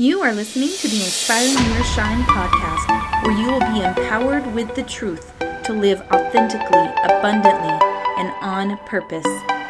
You are listening to the Inspiring Your Shine podcast, where you will be empowered with the truth to live authentically, abundantly, and on purpose,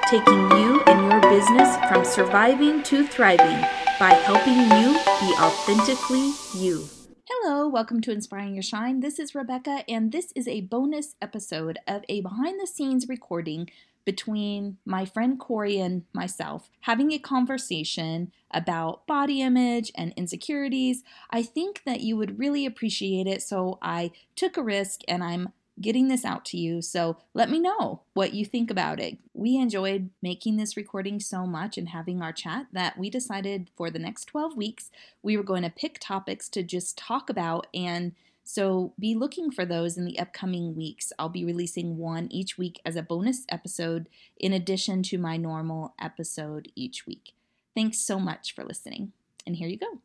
taking you and your business from surviving to thriving by helping you be authentically you. Hello, welcome to Inspiring Your Shine. This is Rebecca, and this is a bonus episode of a behind the scenes recording between my friend Corey and myself having a conversation about body image and insecurities. I think that you would really appreciate it, so I took a risk and I'm getting this out to you. So let me know what you think about it. We enjoyed making this recording so much and having our chat that we decided for the next 12 weeks we were going to pick topics to just talk about and so be looking for those in the upcoming weeks. I'll be releasing one each week as a bonus episode in addition to my normal episode each week. Thanks so much for listening. And here you go.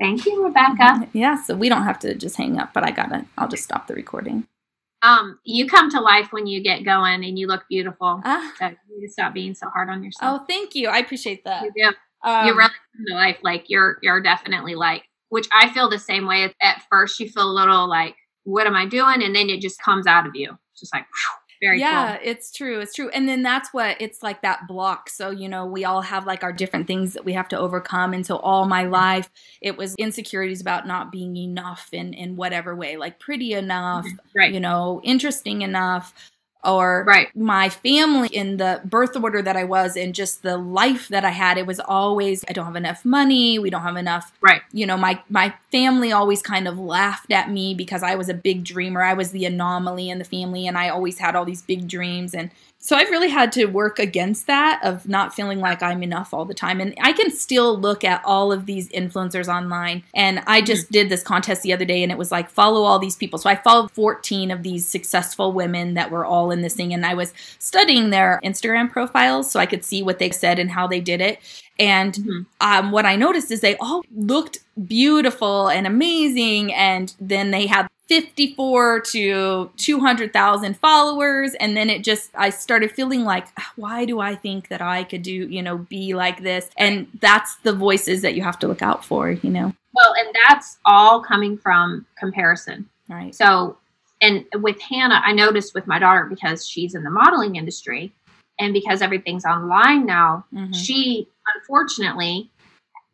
Thank you, Rebecca. Yeah, so we don't have to just hang up, but I gotta, I'll just stop the recording. Um, you come to life when you get going and you look beautiful. Ah. So you stop being so hard on yourself. Oh, thank you. I appreciate that. You do. Um, you really come to life. Like you're, you're definitely like which I feel the same way. At first, you feel a little like, what am I doing? And then it just comes out of you. It's just like, whew, very yeah, cool. it's true. It's true. And then that's what it's like that block. So, you know, we all have like our different things that we have to overcome. And so all my life, it was insecurities about not being enough in, in whatever way, like pretty enough, mm-hmm. right. you know, interesting enough or right. my family in the birth order that I was and just the life that I had, it was always I don't have enough money, we don't have enough. Right. You know, my my family always kind of laughed at me because I was a big dreamer. I was the anomaly in the family and I always had all these big dreams and so I've really had to work against that of not feeling like I'm enough all the time. And I can still look at all of these influencers online. And I just mm-hmm. did this contest the other day and it was like follow all these people. So I followed 14 of these successful women that were all in this thing. And I was studying their Instagram profiles so I could see what they said and how they did it. And mm-hmm. um, what I noticed is they all looked beautiful and amazing. And then they had 54 to 200,000 followers. And then it just, I started feeling like, why do I think that I could do, you know, be like this? And that's the voices that you have to look out for, you know? Well, and that's all coming from comparison. Right. So, and with Hannah, I noticed with my daughter because she's in the modeling industry and because everything's online now, mm-hmm. she unfortunately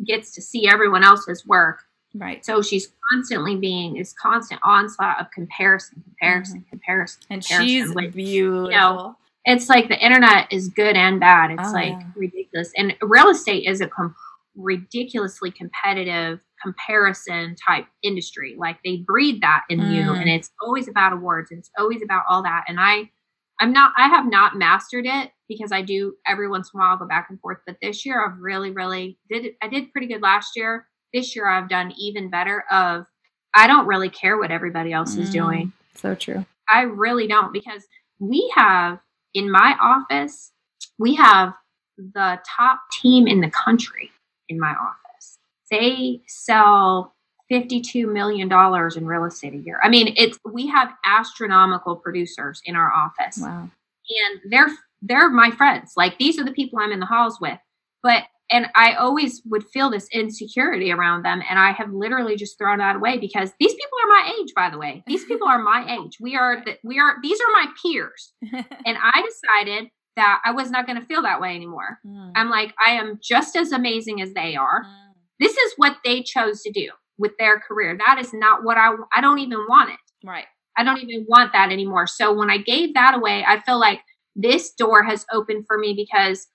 gets to see everyone else's work Right. So she's constantly being this constant onslaught of comparison, comparison, mm-hmm. comparison, and comparison she's with, beautiful. You know, it's like the internet is good and bad. It's oh, like yeah. ridiculous, and real estate is a com- ridiculously competitive comparison type industry. Like they breed that in mm. you, and it's always about awards. And it's always about all that. And I, I'm not. I have not mastered it because I do every once in a while go back and forth. But this year, I've really, really did. I did pretty good last year this year I've done even better of I don't really care what everybody else is mm, doing. So true. I really don't because we have in my office, we have the top team in the country in my office. They sell $52 million in real estate a year. I mean, it's we have astronomical producers in our office. Wow. And they're they're my friends. Like these are the people I'm in the halls with. But and I always would feel this insecurity around them. And I have literally just thrown that away because these people are my age, by the way. These people are my age. We are, the, we are, these are my peers. and I decided that I was not going to feel that way anymore. Mm. I'm like, I am just as amazing as they are. Mm. This is what they chose to do with their career. That is not what I, I don't even want it. Right. I don't even want that anymore. So when I gave that away, I feel like this door has opened for me because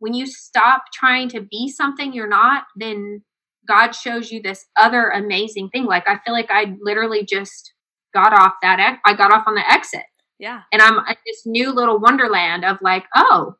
when you stop trying to be something you're not, then God shows you this other amazing thing. Like I feel like I literally just got off that ex- I got off on the exit. Yeah. And I'm at this new little wonderland of like, oh,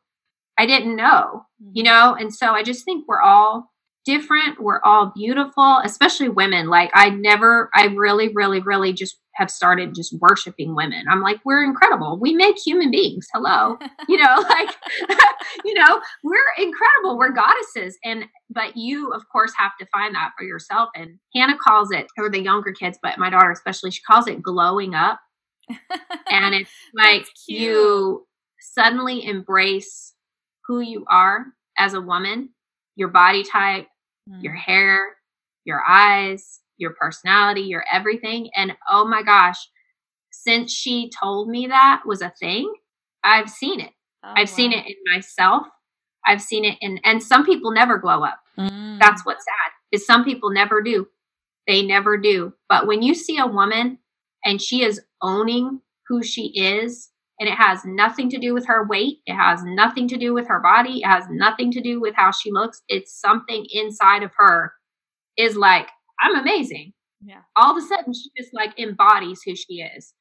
I didn't know, mm-hmm. you know? And so I just think we're all different. We're all beautiful, especially women. Like I never, I really, really, really just have started just worshiping women. I'm like, we're incredible. We make human beings. Hello. you know, like, you know, we're incredible. We're goddesses. And, but you, of course, have to find that for yourself. And Hannah calls it, or the younger kids, but my daughter especially, she calls it glowing up. and it's like you suddenly embrace who you are as a woman, your body type, mm. your hair, your eyes, your personality, your everything. And oh my gosh, since she told me that was a thing, I've seen it. Oh, I've wow. seen it in myself. I've seen it in, and some people never glow up. Mm. That's what's sad is some people never do. They never do. But when you see a woman and she is owning who she is, and it has nothing to do with her weight, it has nothing to do with her body, it has nothing to do with how she looks. It's something inside of her is like, I'm amazing. Yeah. All of a sudden, she just like embodies who she is.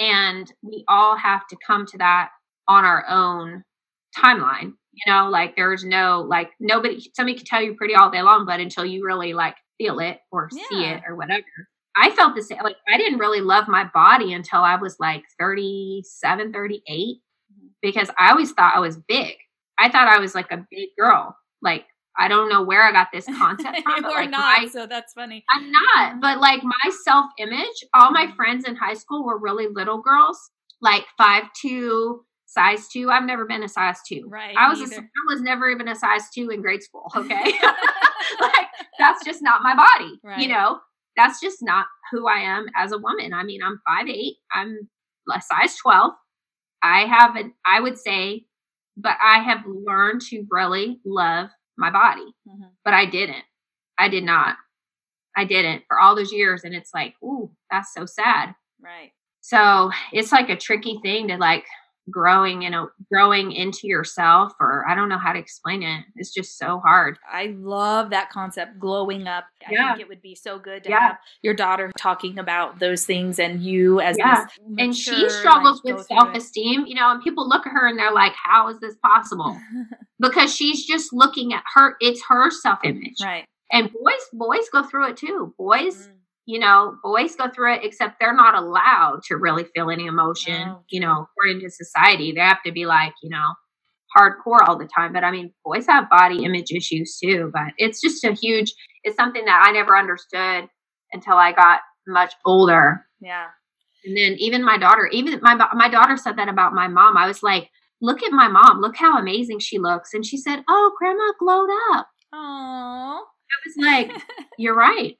And we all have to come to that on our own timeline. You know, like there's no, like, nobody, somebody can tell you pretty all day long, but until you really like feel it or yeah. see it or whatever. I felt the same. Like, I didn't really love my body until I was like 37, 38, mm-hmm. because I always thought I was big. I thought I was like a big girl. Like, I don't know where I got this concept from. you are like not, my, so that's funny. I'm not, but like my self image, all my friends in high school were really little girls, like five two, size two. I've never been a size two. Right. I was a, I was never even a size two in grade school. Okay. like that's just not my body. Right. You know, that's just not who I am as a woman. I mean, I'm five eight. I'm a size twelve. I have an I would say, but I have learned to really love my body. Mm-hmm. But I didn't. I did not. I didn't for all those years. And it's like, ooh, that's so sad. Right. So it's like a tricky thing to like growing you know growing into yourself or i don't know how to explain it. It's just so hard. I love that concept glowing up. Yeah. i think it would be so good to yeah. have your daughter talking about those things and you as yeah. and she struggles like, with self-esteem you know and people look at her and they're like how is this possible? Because she's just looking at her it's her self-image. Right. And boys boys go through it too. Boys mm you know, boys go through it, except they're not allowed to really feel any emotion, oh, you know, according to society. They have to be like, you know, hardcore all the time. But I mean, boys have body image issues too. But it's just a huge, it's something that I never understood until I got much older. Yeah. And then even my daughter, even my my daughter said that about my mom. I was like, look at my mom, look how amazing she looks. And she said, Oh, grandma glowed up. Oh. I was like, You're right.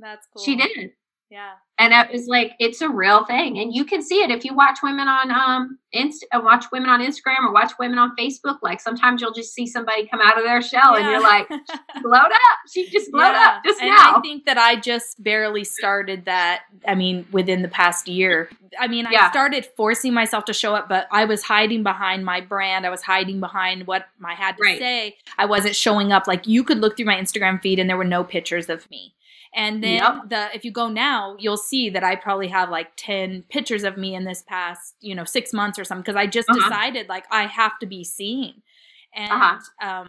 That's cool. She did. Yeah. And it was like it's a real thing, and you can see it if you watch women on um Inst- uh, watch women on Instagram or watch women on Facebook. Like sometimes you'll just see somebody come out of their shell, yeah. and you're like, glowed up. She just glowed yeah. up just and now. I think that I just barely started that. I mean, within the past year. I mean, yeah. I started forcing myself to show up, but I was hiding behind my brand. I was hiding behind what I had to right. say. I wasn't showing up. Like you could look through my Instagram feed, and there were no pictures of me. And then yep. the if you go now, you'll see that I probably have like 10 pictures of me in this past, you know, 6 months or something because I just uh-huh. decided like I have to be seen. And uh-huh. um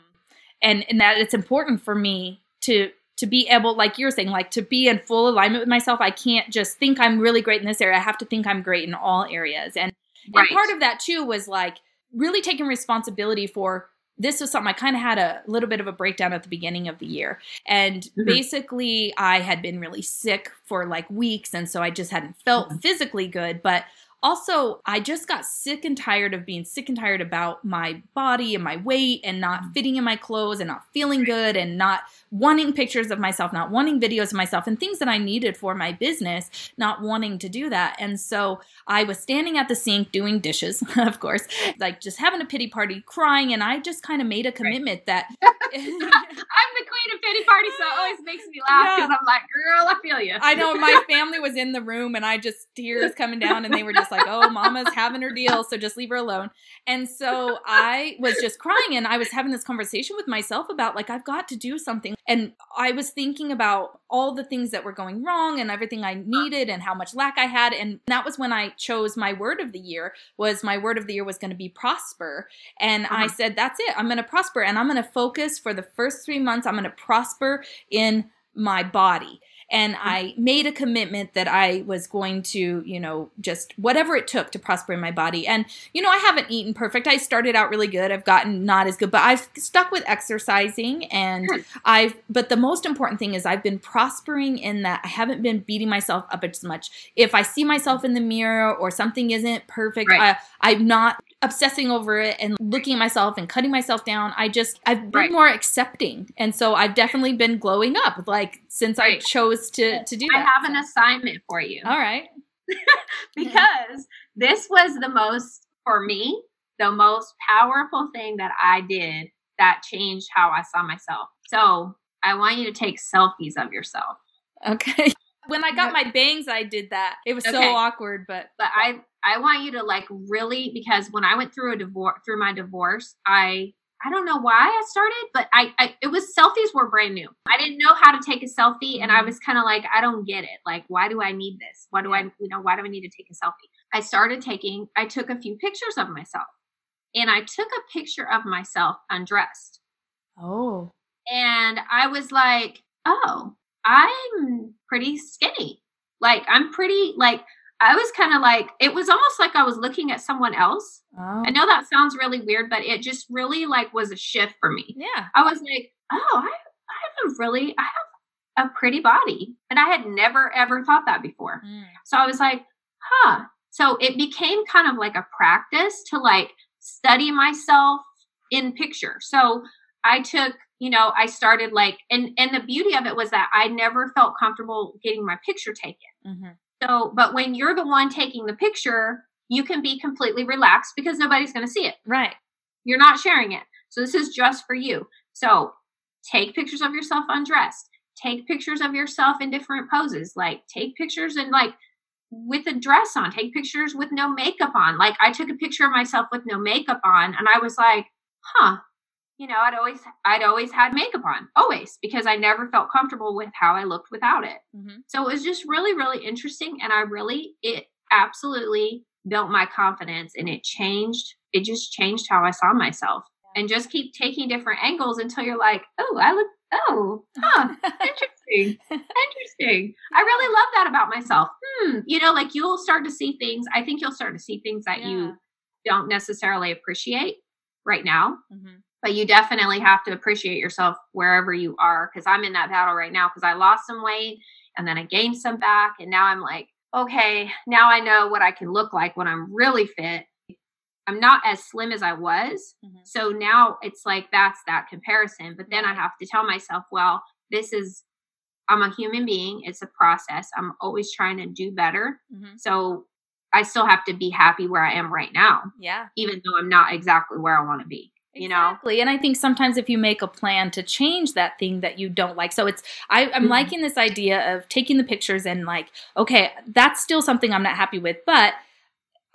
and and that it's important for me to to be able like you're saying like to be in full alignment with myself. I can't just think I'm really great in this area. I have to think I'm great in all areas. And right. and part of that too was like really taking responsibility for this was something I kind of had a little bit of a breakdown at the beginning of the year. And mm-hmm. basically, I had been really sick for like weeks. And so I just hadn't felt mm-hmm. physically good. But also, I just got sick and tired of being sick and tired about my body and my weight and not mm-hmm. fitting in my clothes and not feeling good and not wanting pictures of myself, not wanting videos of myself and things that I needed for my business, not wanting to do that. And so I was standing at the sink doing dishes, of course, like just having a pity party, crying. And I just kind of made a commitment right. that I'm the queen of pity parties, so it always makes me laugh because yeah. I'm like, girl, I feel you. I know my family was in the room and I just tears coming down and they were just like, oh, mama's having her deal, so just leave her alone. And so I was just crying and I was having this conversation with myself about like, I've got to do something and I was thinking about all the things that were going wrong and everything I needed and how much lack I had. And that was when I chose my word of the year was my word of the year was going to be prosper. And uh-huh. I said, that's it. I'm going to prosper and I'm going to focus for the first three months. I'm going to prosper in my body and mm-hmm. I made a commitment that I was going to, you know, just whatever it took to prosper in my body. And, you know, I haven't eaten perfect. I started out really good. I've gotten not as good, but I've stuck with exercising and I've, but the most important thing is I've been prospering in that I haven't been beating myself up as much. If I see myself in the mirror or something isn't perfect, right. I, I'm not obsessing over it and looking at myself and cutting myself down. I just I've been Right. more accepting. And so I've definitely been glowing up like since I chose to to do I that. have an assignment for you All right. because this was the most, for me, the most powerful thing that I did that changed how I saw myself. So I want you to take selfies of yourself. Okay. When I got my bangs, I did that. It was so awkward, but But I I want you to like really because when I went through a divorce through my divorce, I I don't know why I started, but I, I it was selfies were brand new. I didn't know how to take a selfie and I mm-hmm. was kind of like I don't get it. Like why do I need this? Why do I you know why do I need to take a selfie? I started taking I took a few pictures of myself. And I took a picture of myself undressed. oh, And I was like, "Oh, I'm pretty skinny. Like I'm pretty like I was kind of like it was almost like I was looking at someone else. oh. I know that sounds really weird, but it just really like was a shift for me. Yeah. I was like, "Oh, I I have a really I have a pretty body." And I had never ever thought that before. Mm. So I was like, "Huh." So it became kind of like a practice to like study myself in picture. So I took, you know, I started like and and the beauty of it was that I never felt comfortable getting my picture taken. Mhm. So, but when you're the one taking the picture, you can be completely relaxed because nobody's going to see it. Right. You're not sharing it. So this is just for you. So take pictures of yourself undressed. Take pictures of yourself in different poses. Like take pictures and like with a dress on. Take pictures with no makeup on. Like I took a picture of myself with no makeup on and I was like, huh. You know, I'd always I'd always had makeup on. Always because I never felt comfortable with how I looked without it. Mhm. So it was just really, really interesting. And I really, it absolutely built my confidence and it changed, it just changed how I saw myself. And just keep taking different angles until you're like, oh, I look, oh, huh, interesting, interesting. I really love that about myself. Hmm, you know, like you'll start to see things. I think you'll start to see things that Yeah. you don't necessarily appreciate right now Mhm. But you definitely have to appreciate yourself wherever you are because i'm in that battle right now because i lost some weight and then i gained some back and now i'm like okay now i know what i can look like when i'm really fit i'm not as slim as i was Mhm. so now it's like that's that comparison but then i have to tell myself well this is i'm a human being it's a process i'm always trying to do better Mhm. so i still have to be happy where i am right now Yeah. even though i'm not exactly where i want to be you know Exactly. And I think sometimes if you make a plan to change that thing that you don't like, so it's, I, I'm Mhm. liking this idea of taking the pictures and like, okay, that's still something I'm not happy with, but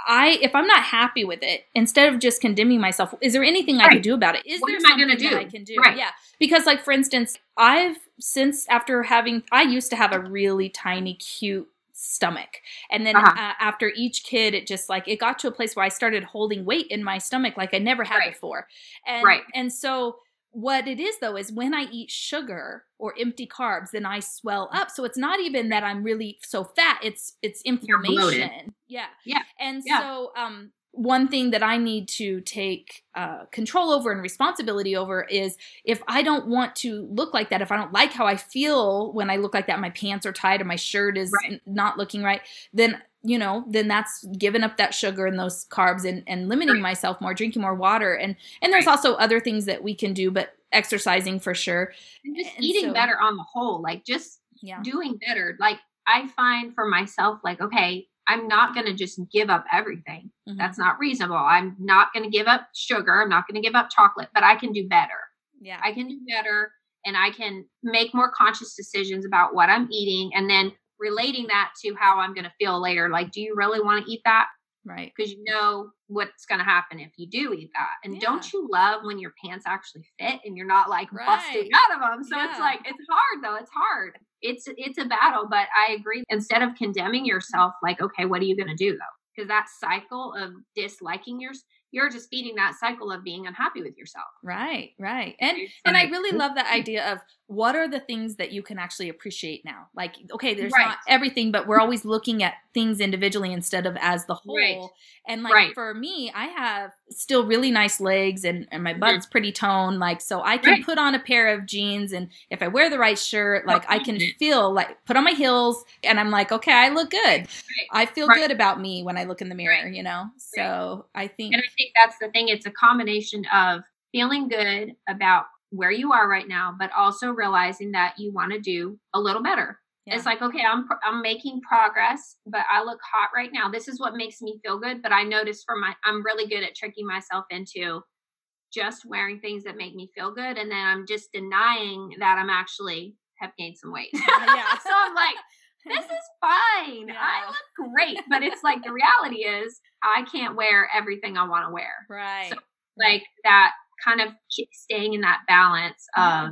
I, if I'm not happy with it, instead of just condemning myself, is there anything I Right. could do about it? Is What there am I something gonna that? I can do? Right. Yeah. Because like, for instance, I've since after having, I used to have a really tiny, cute stomach. And then Uh-huh. uh, after each kid, it just like, it got to a place where I started holding weight in my stomach like I never had Right. before. And, Right. and so what it is though is when I eat sugar or empty carbs, then I swell up. So it's not even that I'm really so fat. It's it's inflammation. Yeah. Yeah. And Yeah. so um one thing that I need to take uh, control over and responsibility over is if I don't want to look like that, if I don't like how I feel when I look like that, my pants are tight or my shirt is Right. not looking right, then you know, then that's giving up that sugar and those carbs and, and limiting Right. myself more, drinking more water. And and there's Right. also other things that we can do, but exercising for sure. and just And eating so- better on the whole like just Yeah. doing better like i find for myself like okay i'm not going to just give up everything. Mhm. that's not reasonable. I'm not going to give up sugar. I'm not going to give up chocolate but i can do better. Yeah. i can do better and i can make more conscious decisions about what i'm eating and then relating that to how i'm going to feel later. Like do you really want to eat that right. because you know what's going to happen if you do eat that. And don't you love when your pants actually fit and you're not like busting out of them? So it's like it's hard though. It's hard. It's it's a battle, but I agree. Instead of condemning yourself, like okay, what are you going to do though? Because that cycle of disliking yours, you're just feeding that cycle of being unhappy with yourself. Right, right. And and I really love that idea of what are the things that you can actually appreciate now? Like, okay, there's Right. not everything, but we're always looking at things individually instead of as the whole. Right. And like Right. for me, I have still really nice legs and, and my butt's pretty toned. Like, so I can put on a pair of jeans and if I wear the right shirt, oh, like I can feel like put on my heels and I'm like, okay, I look good. I feel good about me when I look in the mirror, you know? So I think, And I think that's the thing. It's a combination of feeling good about where you are right now, but also realizing that you want to do a little better. yeah. It's like, okay, I'm I'm making progress, but I look hot right now. This is what makes me feel good. But I notice for my, I'm really good at tricking myself into just wearing things that make me feel good, and then I'm just denying that I'm actually have gained some weight. Yeah. so I'm like, this is fine. Yeah. I look great. But it's like the reality is I can't wear everything I want to wear. right. So, Like that kind of staying in that balance of,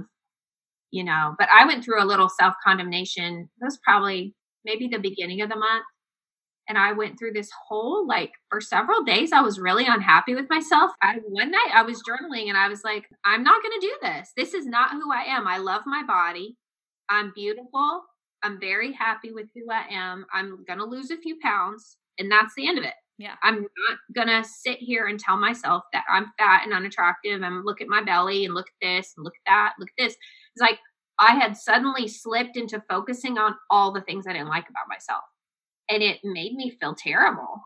you know, but I went through a little self condemnation. It was probably maybe the beginning of the month. And I went through this whole like for several days I was really unhappy with myself. I one night I was journaling and I was like, I'm not gonna do this. This is not who I am. I love my body. I'm beautiful. I'm very happy with who I am. I'm going to lose a few pounds, and that's the end of it. Yeah. I'm not to sit here and tell myself that I'm fat and unattractive and look at my belly and look at this and look at that, look at this. It's like I had suddenly slipped into focusing on all the things I didn't like about myself. And it made me feel terrible.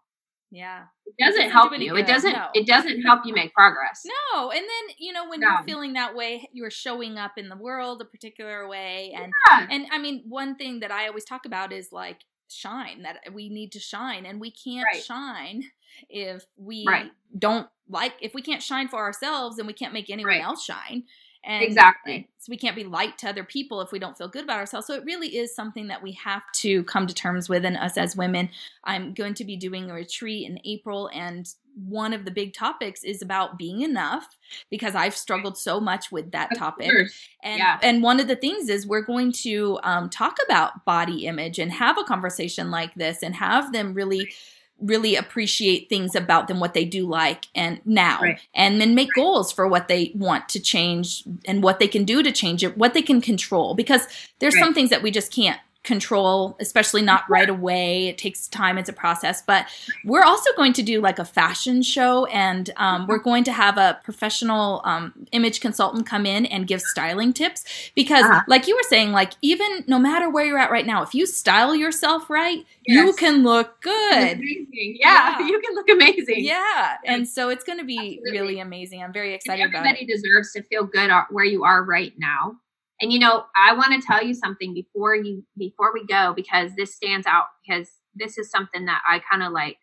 yeah. It doesn't, doesn't help do you. good, It doesn't no. it doesn't help you make progress. No, and then you know when No. you're feeling that way, you're showing up in the world a particular way, and Yeah. and I mean one thing that I always talk about is like shine that we need to shine, and we can't Right. shine if we Right. don't like if we can't shine for ourselves, then we can't make anyone Right. else shine. And Exactly. so we can't be light to other people if we don't feel good about ourselves. So it really is something that we have to come to terms with. And us as women, I'm going to be doing a retreat in April, and one of the big topics is about being enough because I've struggled so much with that Of topic. course. And Yeah. and one of the things is we're going to um, talk about body image and have a conversation like this and have them really really appreciate things about them what they do like and now Right. and then make goals for what they want to change and what they can do to change it what they can control because there's Right. some things that we just can't control especially not right away it takes time it's a process but we're also going to do like a fashion show and um, we're going to have a professional um, image consultant come in and give styling tips because Uh-huh. like you were saying like even no matter where you're at right now if you style yourself right you can look good Amazing. Yeah, Yeah. you can look amazing. yeah and so it's going to be Absolutely. really amazing i'm very And excited about it. everybody deserves to feel good where you are right now. And you know, I want to tell you something before you before we go because this stands out because this is something that I kind of like.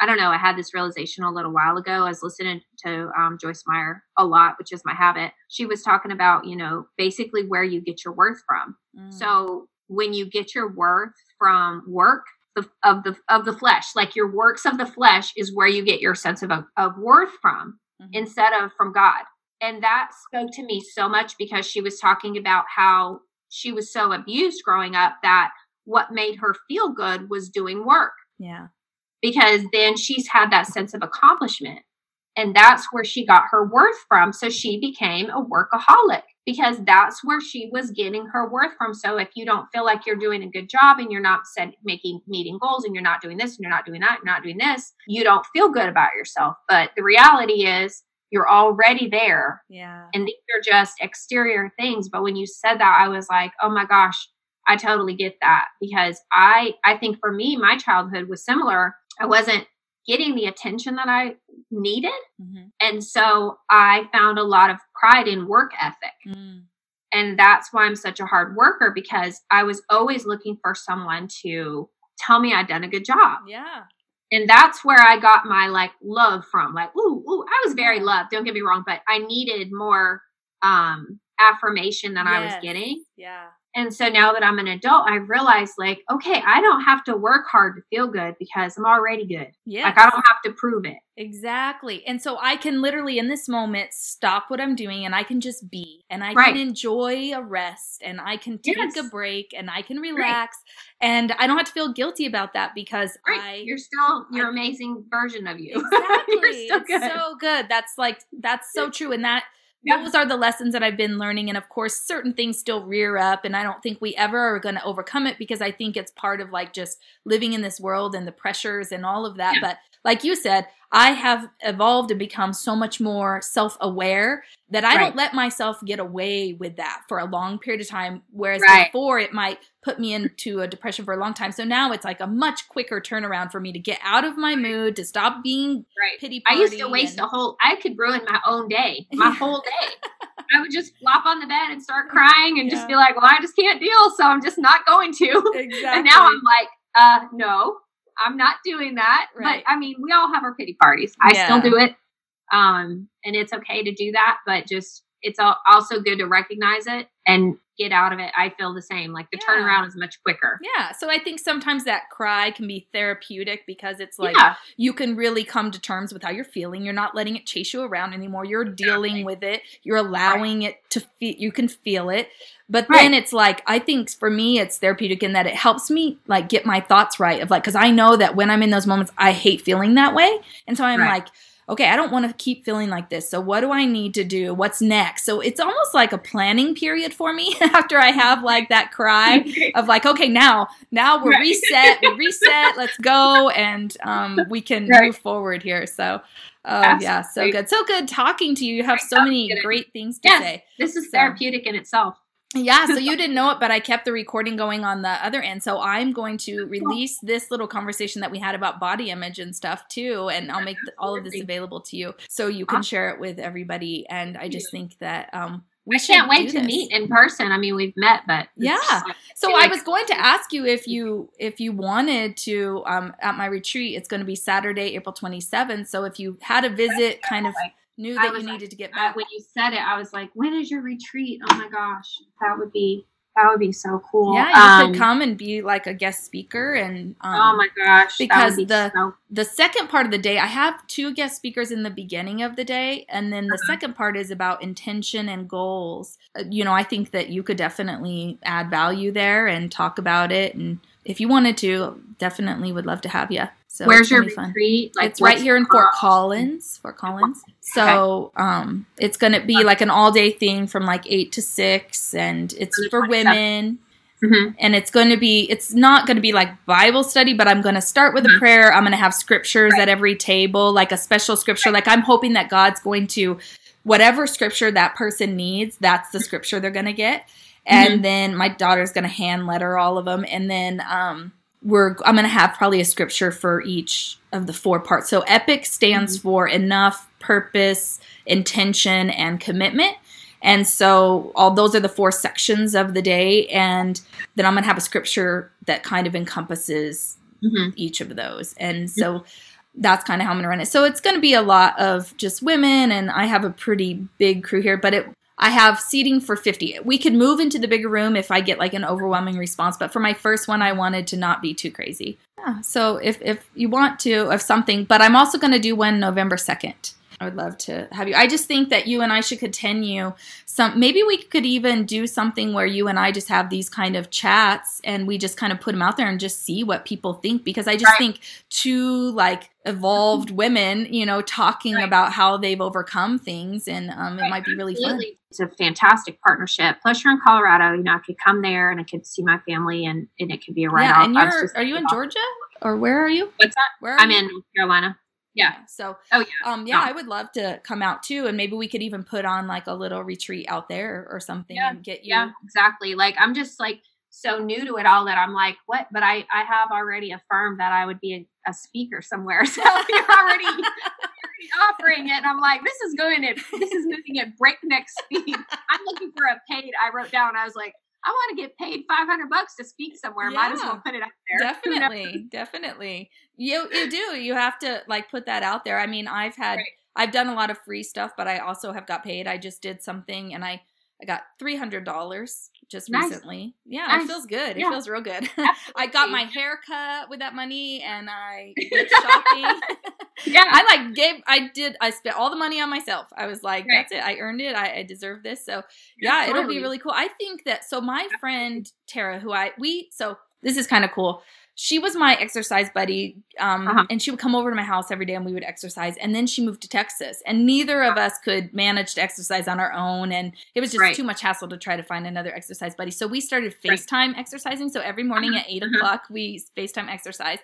I don't know. I had this realization a little while ago. I was listening to um, Joyce Meyer a lot, which is my habit. She was talking about, you know, basically where you get your worth from. Mm. So when you get your worth from work the, of the of the flesh, like your works of the flesh, is where you get your sense of of worth from Mhm. instead of from God. And that spoke to me so much because she was talking about how she was so abused growing up that what made her feel good was doing work yeah because then she's had that sense of accomplishment. And that's where she got her worth from. So she became a workaholic because that's where she was getting her worth from. So if you don't feel like you're doing a good job and you're not set, making meeting goals and you're not doing this and you're not doing that, you're not doing this, you don't feel good about yourself. But the reality is you're already there. Yeah. And these are just exterior things. But when you said that i was like oh my gosh i totally get that. Because i i think for me my childhood was similar. I wasn't getting the attention that i needed. Mhm. and so i found a lot of pride in work ethic. Mm. and that's why i'm such a hard worker because i was always looking for someone to tell me i'd done a good job. Yeah and that's where I got my like love from. Like, ooh, ooh, I was very loved. Don't get me wrong, but I needed more um affirmation than I was getting. yeah And so now that I'm an adult, I realized like, okay, I don't have to work hard to feel good because I'm already good. yeah Like I don't have to prove it. Exactly. And so I can literally in this moment stop what I'm doing and I can just be and I Right. can enjoy a rest and I can take Yes. a break and I can relax and I don't have to feel guilty about that because Right. I You're still your I- amazing version of you. Exactly. You're still good. so good. That's like that's so true and that Yeah. those are the lessons that I've been learning. And of course, certain things still rear up, and I don't think we ever are going to overcome it because I think it's part of like just living in this world and the pressures and all of that. Yeah. But like you said, I have evolved and become so much more self aware that I Right. don't let myself get away with that for a long period of time. Whereas Right. before, it might put me into a depression for a long time. So now it's like a much quicker turnaround for me to get out of my mood, to stop being Right. pity party. I used to waste and- a whole. I could ruin my own day, my whole day. I would just flop on the bed and start crying and Yeah. just be like, "Well, I just can't deal, so I'm just not going to." Exactly. And now I'm like, "Uh, no, I'm not doing that." Right. But I mean, we all have our pity parties. I Yeah. still do it, um, and it's okay to do that. But just it's also good to recognize it and get out of it. I feel the same. Like the Yeah. turnaround is much quicker. yeah. So I think sometimes that cry can be therapeutic because it's like yeah, you can really come to terms with how you're feeling. You're not letting it chase you around anymore. You're dealing with it. You're allowing it to feel. You can feel it. But then Right. it's like I think for me it's therapeutic in that it helps me like get my thoughts right of like because I know that when I'm in those moments I hate feeling that way, and so I'm Right. like. Okay, I don't want to keep feeling like this. So, what do I need to do? What's next? So, it's almost like a planning period for me after I have like that cry of like, okay, now, now we're Right. reset, we reset, let's go, and um, we can Right. move forward here. So, oh yeah, so good, so good talking to you. You have so many great things to Yes. say. this is So- therapeutic in itself. Yeah, so you didn't know it, but I kept the recording going on the other end. So I'm going to release this little conversation that we had about body image and stuff too, and I'll make all of this available to you so you can share it with everybody. And I just think that um, we I can't wait to this. meet in person. I mean, we've met, but Yeah. like- So feel I was going to ask you if you if you wanted to um, at my retreat. It's going to be Saturday, April 27th. So if you had a visit, kind of knew that you like- needed to get back. when you said it, I was like, "When is your retreat?" Oh my gosh, that would be that would be so cool. Yeah, you Um, could come and be like a guest speaker and um, oh my gosh, because that would be the- so, the second part of the day, I have two guest speakers in the beginning of the day, and then the Uh-huh. second part is about intention and goals. Uh, you know, I think that you could definitely add value there and talk about it. And if you wanted to, definitely would love to have you. So where's your retreat? it's right here in Fort? Collins. Fort Collins. So um, it's going to be like an all day thing from like eight to six, and it's for 27th. women Mhm. and it's going to be it's not going to be like bible study but i'm going to start with a Mhm. prayer i'm going to have scriptures Right. at every table like a special scripture like i'm hoping that god's going to whatever scripture that person needs that's the scripture they're going to get and Mhm. then my daughter's going to hand letter all of them and then um we're i'm going to have probably a scripture for each of the four parts so epic stands for enough purpose intention and commitment and so all those are the four sections of the day and then I'm going to have a scripture that kind of encompasses Mhm. each of those. And so that's kind of how I'm going to run it. So it's going to be a lot of just women and I have a pretty big crew here, but it I have seating for 50. We could move into the bigger room if I get like an overwhelming response, but for my first one I wanted to not be too crazy. Yeah, so if if you want to if something, but I'm also going to do one November 2nd. I would love to have you. I just think that you and I should continue some maybe we could even do something where you and I just have these kind of chats and we just kind of put them out there and just see what people think because I just Right. think two like evolved women, you know, talking Right. about how they've overcome things and um, it Right, might be really fun. It's a fantastic partnership. Plus, you're in Colorado. You know, I could come there and I could see my family, and, and it could be a write off. yeah, and you're are you in Georgia or where are you? What's that? Where are I'm you? in North Carolina. Yeah. So Oh yeah. um yeah. I would love to come out too and maybe we could even put on like a little retreat out there or something Yeah, and get you Yeah, exactly. Like I'm just like so new to it all that I'm like, what? But I I have already affirmed that I would be a, a speaker somewhere. So you're already offering it. And I'm like, this is going at this is moving at breakneck speed. I'm looking for a paid. I wrote down. I was like, I want to get paid 500 bucks to speak somewhere. Might as well put it out there. Definitely definitely you you do you have to like put that out there i mean i've had Right. i've done a lot of free stuff but i also have got paid i just did something and i i got $300 just Nice. recently yeah Nice. it feels good Yeah. it feels real good i got my hair cut with that money and i went shopping Yeah. i like gave i did i spent all the money on myself i was like Right. that's it i earned it i, I deserve this so yeah it'll be really cool i think that so my friend tara who i we so this is kind of cool she was my exercise buddy um, uh-huh. and she would come over to my house every day and we would exercise and then she moved to texas and neither of us could manage to exercise on our own and it was just right. too much hassle to try to find another exercise buddy so we started facetime right. exercising so every morning uh-huh. at 8 uh-huh. o'clock we facetime exercise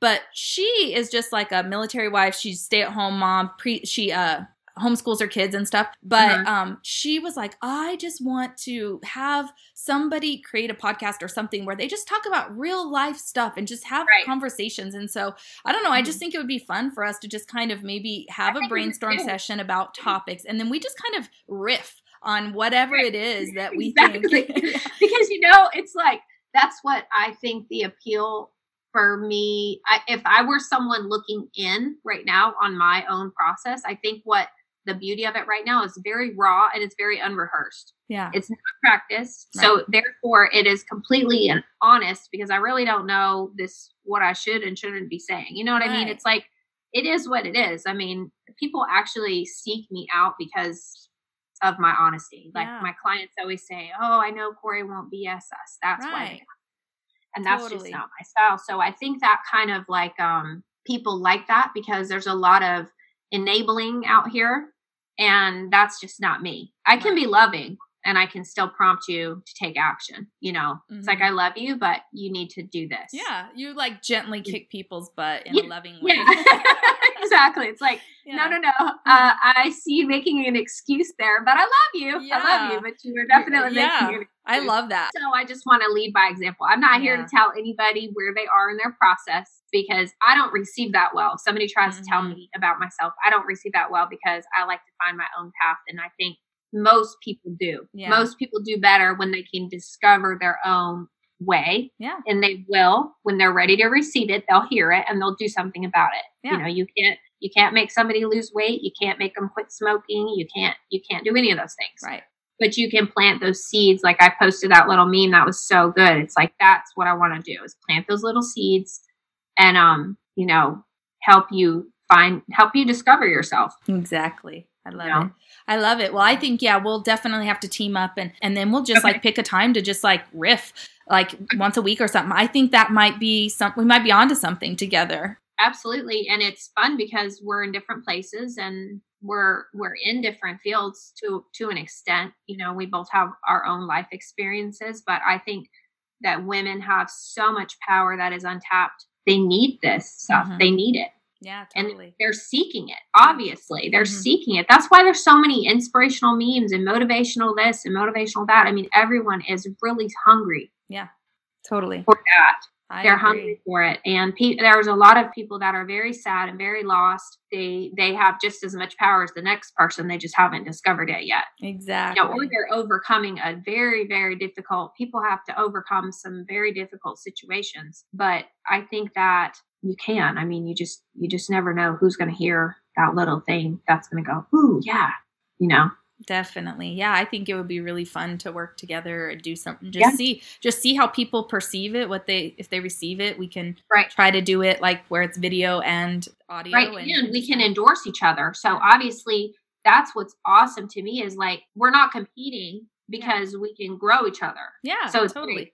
but she is just like a military wife she's stay at home mom pre she uh homeschools her kids and stuff but mm-hmm. um she was like i just want to have somebody create a podcast or something where they just talk about real life stuff and just have right. conversations and so i don't know mm-hmm. i just mm-hmm. think it would be fun for us to just kind of maybe have I a brainstorm session about topics and then we just kind of riff on whatever right. it is that we exactly. think because you know it's like that's what i think the appeal for me I, if i were someone looking in right now on my own process i think what the beauty of it right now is very raw and it's very unrehearsed. Yeah. It's not practiced. Right. So therefore it is completely honest because I really don't know this what I should and shouldn't be saying. You know what right. I mean? It's like it is what it is. I mean, people actually seek me out because of my honesty. Like yeah. my clients always say, "Oh, I know Corey won't BS us. That's right. why." And that's totally. just not my style. So I think that kind of like um people like that because there's a lot of enabling out here and that's just not me i can be loving and i can still prompt you to take action you know mm-hmm. it's like mm-hmm. i love you but you need to do this yeah you like gently kick people's butt in yeah. a loving way yeah. exactly it's like yeah. no no no uh, i see you making an excuse there but i love you i love you but you are definitely making I love that. So I just want to lead by example. I'm not here to tell anybody where they are in their process because I don't receive that well. If somebody tries mm-hmm. to tell mm-hmm. me about myself, I don't receive that well because I like to find my own path. And I think most people do. Yeah. Most people do better when they can discover their own way. Yeah. And they will when they're ready to receive it, they'll hear it and they'll do something about it. Yeah. You know, you can't you can't make somebody lose weight, you can't make them quit smoking, you can't you can't do any of those things. Right but you can plant those seeds. Like I posted that little meme that was so good. It's like that's what I want to do is plant those little seeds and um, you know, help you find help you discover yourself. Exactly. I love know? it. I love it. Well, I think yeah, we'll definitely have to team up and and then we'll just okay. like pick a time to just like riff like once a week or something. I think that might be some we might be onto something together. Absolutely. And it's fun because we're in different places and we're we're in different fields to to an extent you know we both have our own life experiences but i think that women have so much power that is untapped they need this stuff mm-hmm. they need it yeah totally. and they're seeking it obviously. They're mm-hmm. seeking it. That's why there's so many inspirational memes and motivational this and motivational that. I mean everyone is really hungry yeah totally. for that I they're agree. hungry for it. And pe- there's a lot of people that are very sad and very lost. They they have just as much power as the next person. They just haven't discovered it yet. Exactly you know, or they're overcoming a very very difficult people have to overcome some very difficult situations. But i think that you can. I mean you just you just never know who's going to hear that little thing that's going to go ooh yeah you know Definitely. Yeah, I think it would be really fun to work together and do something. Just yeah. see just see how people perceive it, what they if they receive it, we can right. try to do it like where it's video and audio right. and, and we can endorse each other. So obviously that's what's awesome to me is like we're not competing because yeah. we can grow each other. Yeah. So totally. Great.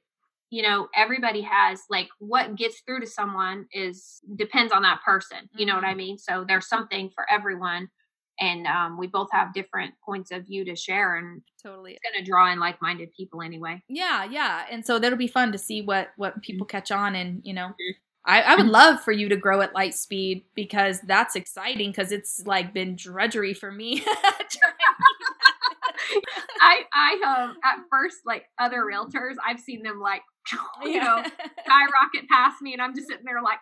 You know, everybody has like what gets through to someone is depends on that person. Mm-hmm. You know what I mm-hmm. mean? So there's something for everyone and um, we both have different points of view to share and totally. it's going to draw in like-minded people anyway. Yeah yeah and so that'll be fun to see what what mm-hmm. people catch on and you know mm-hmm. I, I would love for you to grow at light speed because that's exciting because it's like been drudgery for me I I um at first like other realtors I've seen them like you know skyrocket past me and I'm just sitting there like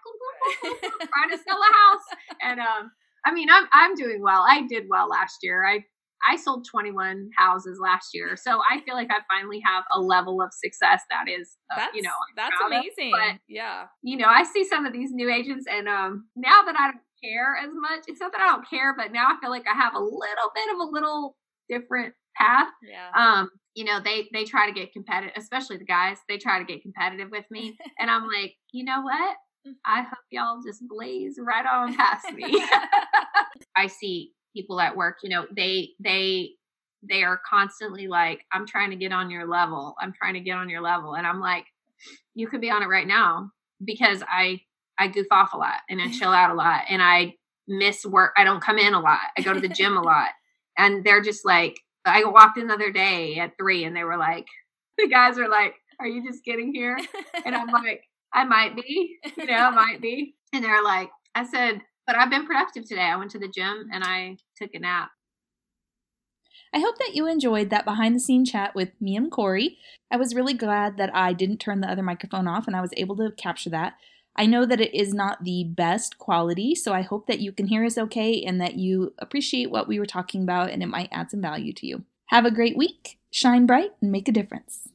trying to sell a house. And um I mean, I'm I'm doing well. I did well last year. I I sold 21 houses last year, so I feel like I finally have a level of success that is, uh, you know, I'm that's amazing. But, yeah, you know, I see some of these new agents, and um, now that I don't care as much, it's not that I don't care, but now I feel like I have a little bit of a little different path. Yeah. Um, you know, they they try to get competitive, especially the guys. They try to get competitive with me, and I'm like, you know what? Mm-hmm. I hope y'all just blaze right on past me. I see people at work, you know, they they they are constantly like, I'm trying to get on your level. I'm trying to get on your level. And I'm like, you could be on it right now. because I I goof off a lot and I chill out a lot and I miss work. I don't come in a lot. I go to the gym a lot. And they're just like, I walked in the other day at three and they were like, the guys are like, Are you just getting here? And I'm like, I might be, you know, I might be. And they're like, I said, but I've been productive today. I went to the gym and I took a nap. I hope that you enjoyed that behind the scene chat with me and Corey. I was really glad that I didn't turn the other microphone off and I was able to capture that. I know that it is not the best quality, so I hope that you can hear us okay and that you appreciate what we were talking about and it might add some value to you. Have a great week, shine bright, and make a difference.